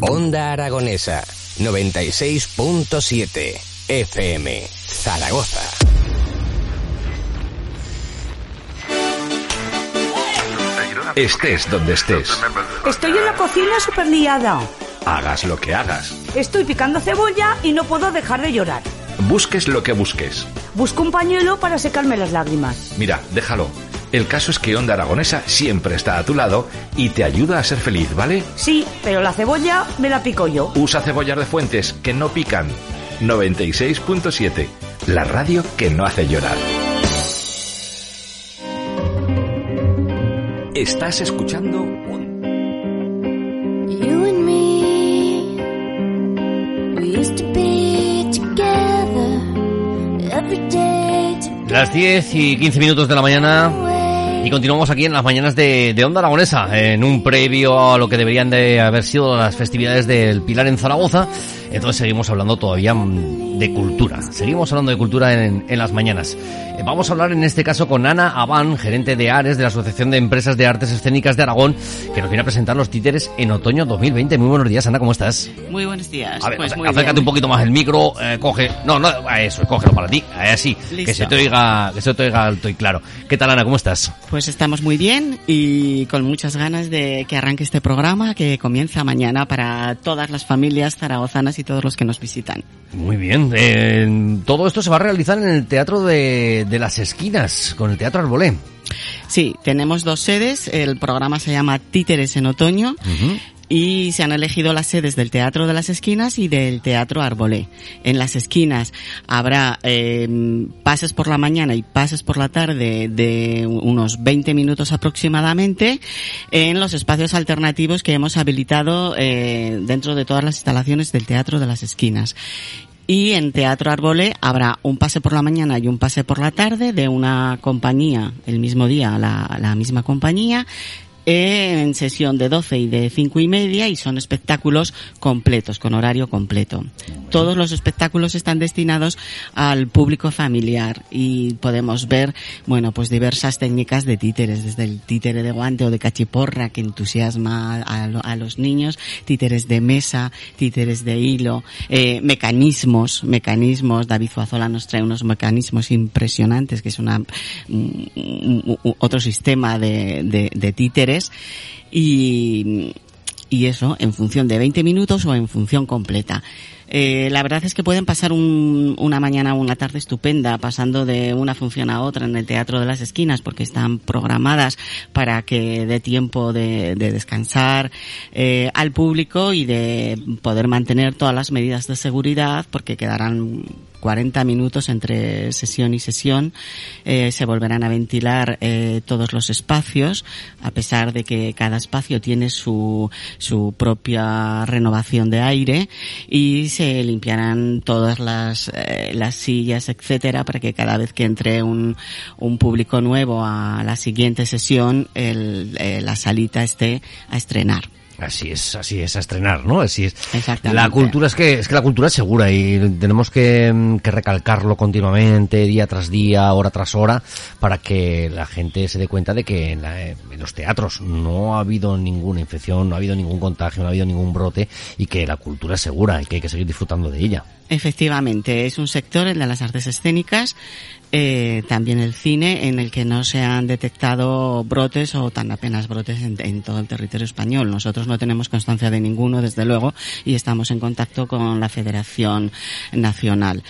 Onda Aragonesa 96.7 FM Zaragoza. Estés donde estés. Estoy en la cocina súper liada. Hagas lo que hagas. Estoy picando cebolla y no puedo dejar de llorar. Busques lo que busques. Busco un pañuelo para secarme las lágrimas. Mira, déjalo. El caso es que Onda Aragonesa siempre está a tu lado y te ayuda a ser feliz, ¿vale? Sí, pero la cebolla me la pico yo. Usa cebollas de fuentes que no pican. 96.7. La radio que no hace llorar. Estás escuchando Las 10 y 15 minutos de la mañana y continuamos aquí en las mañanas de, de Onda Aragonesa, en un previo a lo que deberían de haber sido las festividades del Pilar en Zaragoza. Entonces seguimos hablando todavía mm, de cultura. Seguimos hablando de cultura en, en las mañanas. Eh, Vamos a hablar en este caso con Ana Abán, gerente de ARES, de la Asociación de Empresas de Artes Escénicas de Aragón, que nos viene a presentar los títeres en otoño 2020. Muy buenos días, Ana, ¿cómo estás? Muy buenos días. A ver, pues muy acércate bien. un poquito más el micro, eh, coge, no, no, eso, cógelo para ti, así, que Listo. se te oiga, que se te oiga alto y claro. ¿Qué tal, Ana, cómo estás? Pues estamos muy bien y con muchas ganas de que arranque este programa que comienza mañana para todas las familias zaragozanas y todos los que nos visitan. Muy bien. eh, todo esto se va a realizar en el Teatro de, de las Esquinas, con el Teatro Arbolé. Sí, tenemos dos sedes. El programa se llama Títeres en Otoño. Y se han elegido las sedes del Teatro de las Esquinas y del Teatro Arbolé. En las esquinas habrá eh, pases por la mañana y pases por la tarde de unos 20 minutos aproximadamente en los espacios alternativos que hemos habilitado eh, dentro de todas las instalaciones del Teatro de las Esquinas. Y en Teatro Arbolé habrá un pase por la mañana y un pase por la tarde de una compañía, el mismo día, la, la misma compañía, en sesión de 12 y de 5 y media y son espectáculos completos, con horario completo. Todos los espectáculos están destinados al público familiar y podemos ver, bueno, pues diversas técnicas de títeres, desde el títere de guante o de cachiporra que entusiasma a, lo- a los niños, títeres de mesa, títeres de hilo, eh, mecanismos, mecanismos. David Zuazola nos trae unos mecanismos impresionantes, que es una, un- un- un- otro sistema de títeres y, y eso en función de 20 minutos o en función completa. Eh, la verdad es que pueden pasar un- una mañana o una tarde estupenda pasando de una función a otra en el Teatro de las Esquinas porque están programadas para que dé tiempo de, de descansar eh, al público y de poder mantener todas las medidas de seguridad porque quedarán 40 minutos entre sesión y sesión. Eh, se volverán a ventilar eh, todos los espacios, a pesar de que cada espacio tiene su, su propia renovación de aire y se limpiarán todas las, eh, las sillas, etcétera, para que cada vez que entre un, un público nuevo a la siguiente sesión, el, eh, la salita esté a estrenar. Así es, así es, a estrenar, ¿no? Así es. Exactamente. La cultura es que, es que la cultura es segura y tenemos que, mm, que recalcarlo continuamente, día tras día, hora tras hora, para que la gente se dé cuenta de que en, la- en los teatros no ha habido ninguna infección, no ha habido ningún contagio, no ha habido ningún brote y que la cultura es segura y que hay que seguir disfrutando de ella. Efectivamente, es un sector, el de las artes escénicas, eh, también el cine, en el que no se han detectado brotes o tan apenas brotes en, en todo el territorio español. Nosotros no tenemos constancia de ninguno, desde luego, y estamos en contacto con la Federación Nacional.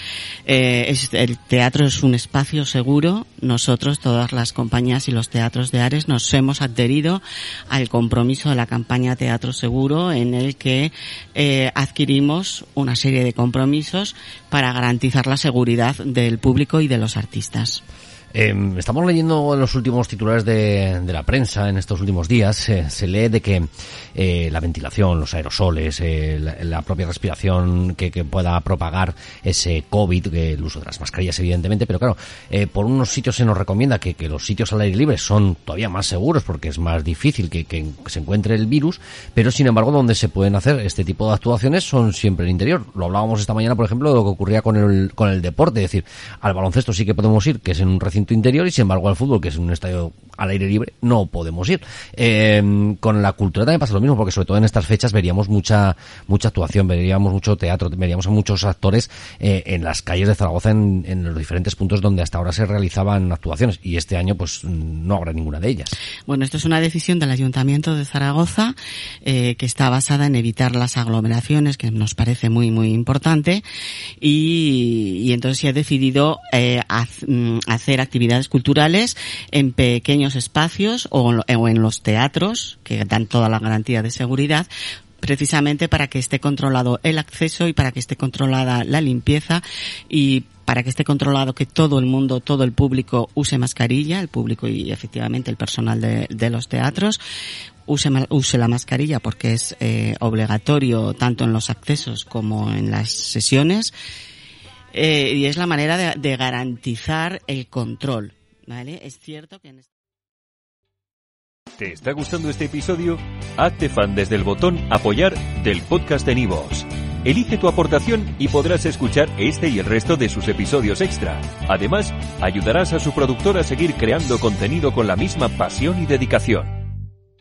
Eh, el teatro es un espacio seguro. Nosotros, todas las compañías y los teatros de Ares, nos hemos adherido al compromiso de la campaña Teatro Seguro, en el que eh, adquirimos una serie de compromisos para garantizar la seguridad del público y de los artistas. Eh, estamos leyendo en los últimos titulares de, de la prensa en estos últimos días. se lee de que eh, la ventilación, los aerosoles, eh, la, propia respiración que, que pueda propagar ese COVID, el uso de las mascarillas evidentemente, pero claro, eh, por unos sitios se nos recomienda que, que los sitios al aire libre son todavía más seguros porque es más difícil que, que se encuentre el virus, pero sin embargo donde se pueden hacer este tipo de actuaciones son siempre el interior. Lo hablábamos esta mañana, por ejemplo, de lo que ocurría con el, con el deporte, es decir, al baloncesto sí que podemos ir, que es en un recinto interior, y sin embargo al fútbol, que es un estadio al aire libre, no podemos ir. Eh, con la cultura también pasa lo mismo, porque sobre todo en estas fechas veríamos mucha mucha actuación, veríamos mucho teatro, veríamos a muchos actores eh, en las calles de Zaragoza, en, en los diferentes puntos donde hasta ahora se realizaban actuaciones, y este año pues no habrá ninguna de ellas. Bueno, esto es una decisión del Ayuntamiento de Zaragoza eh, que está basada en evitar las aglomeraciones, que nos parece muy, muy importante, y, y entonces se ha decidido eh, mm, hacer actividades culturales en pequeños espacios o, en lo- o en los teatros, que dan toda la garantía de seguridad, precisamente para que esté controlado el acceso y para que esté controlada la limpieza y para que esté controlado que todo el mundo, todo el público use mascarilla, el público y efectivamente el personal de, los teatros, use, use la mascarilla porque es eh, obligatorio tanto en los accesos como en las sesiones eh, y es la manera de, de garantizar el control. ¿vale? Es cierto que en este ¿Te está gustando este episodio? Hazte fan desde el botón Apoyar del podcast de Nivos. Elige tu aportación y podrás escuchar este y el resto de sus episodios extra. Además, ayudarás a su productor a seguir creando contenido con la misma pasión y dedicación.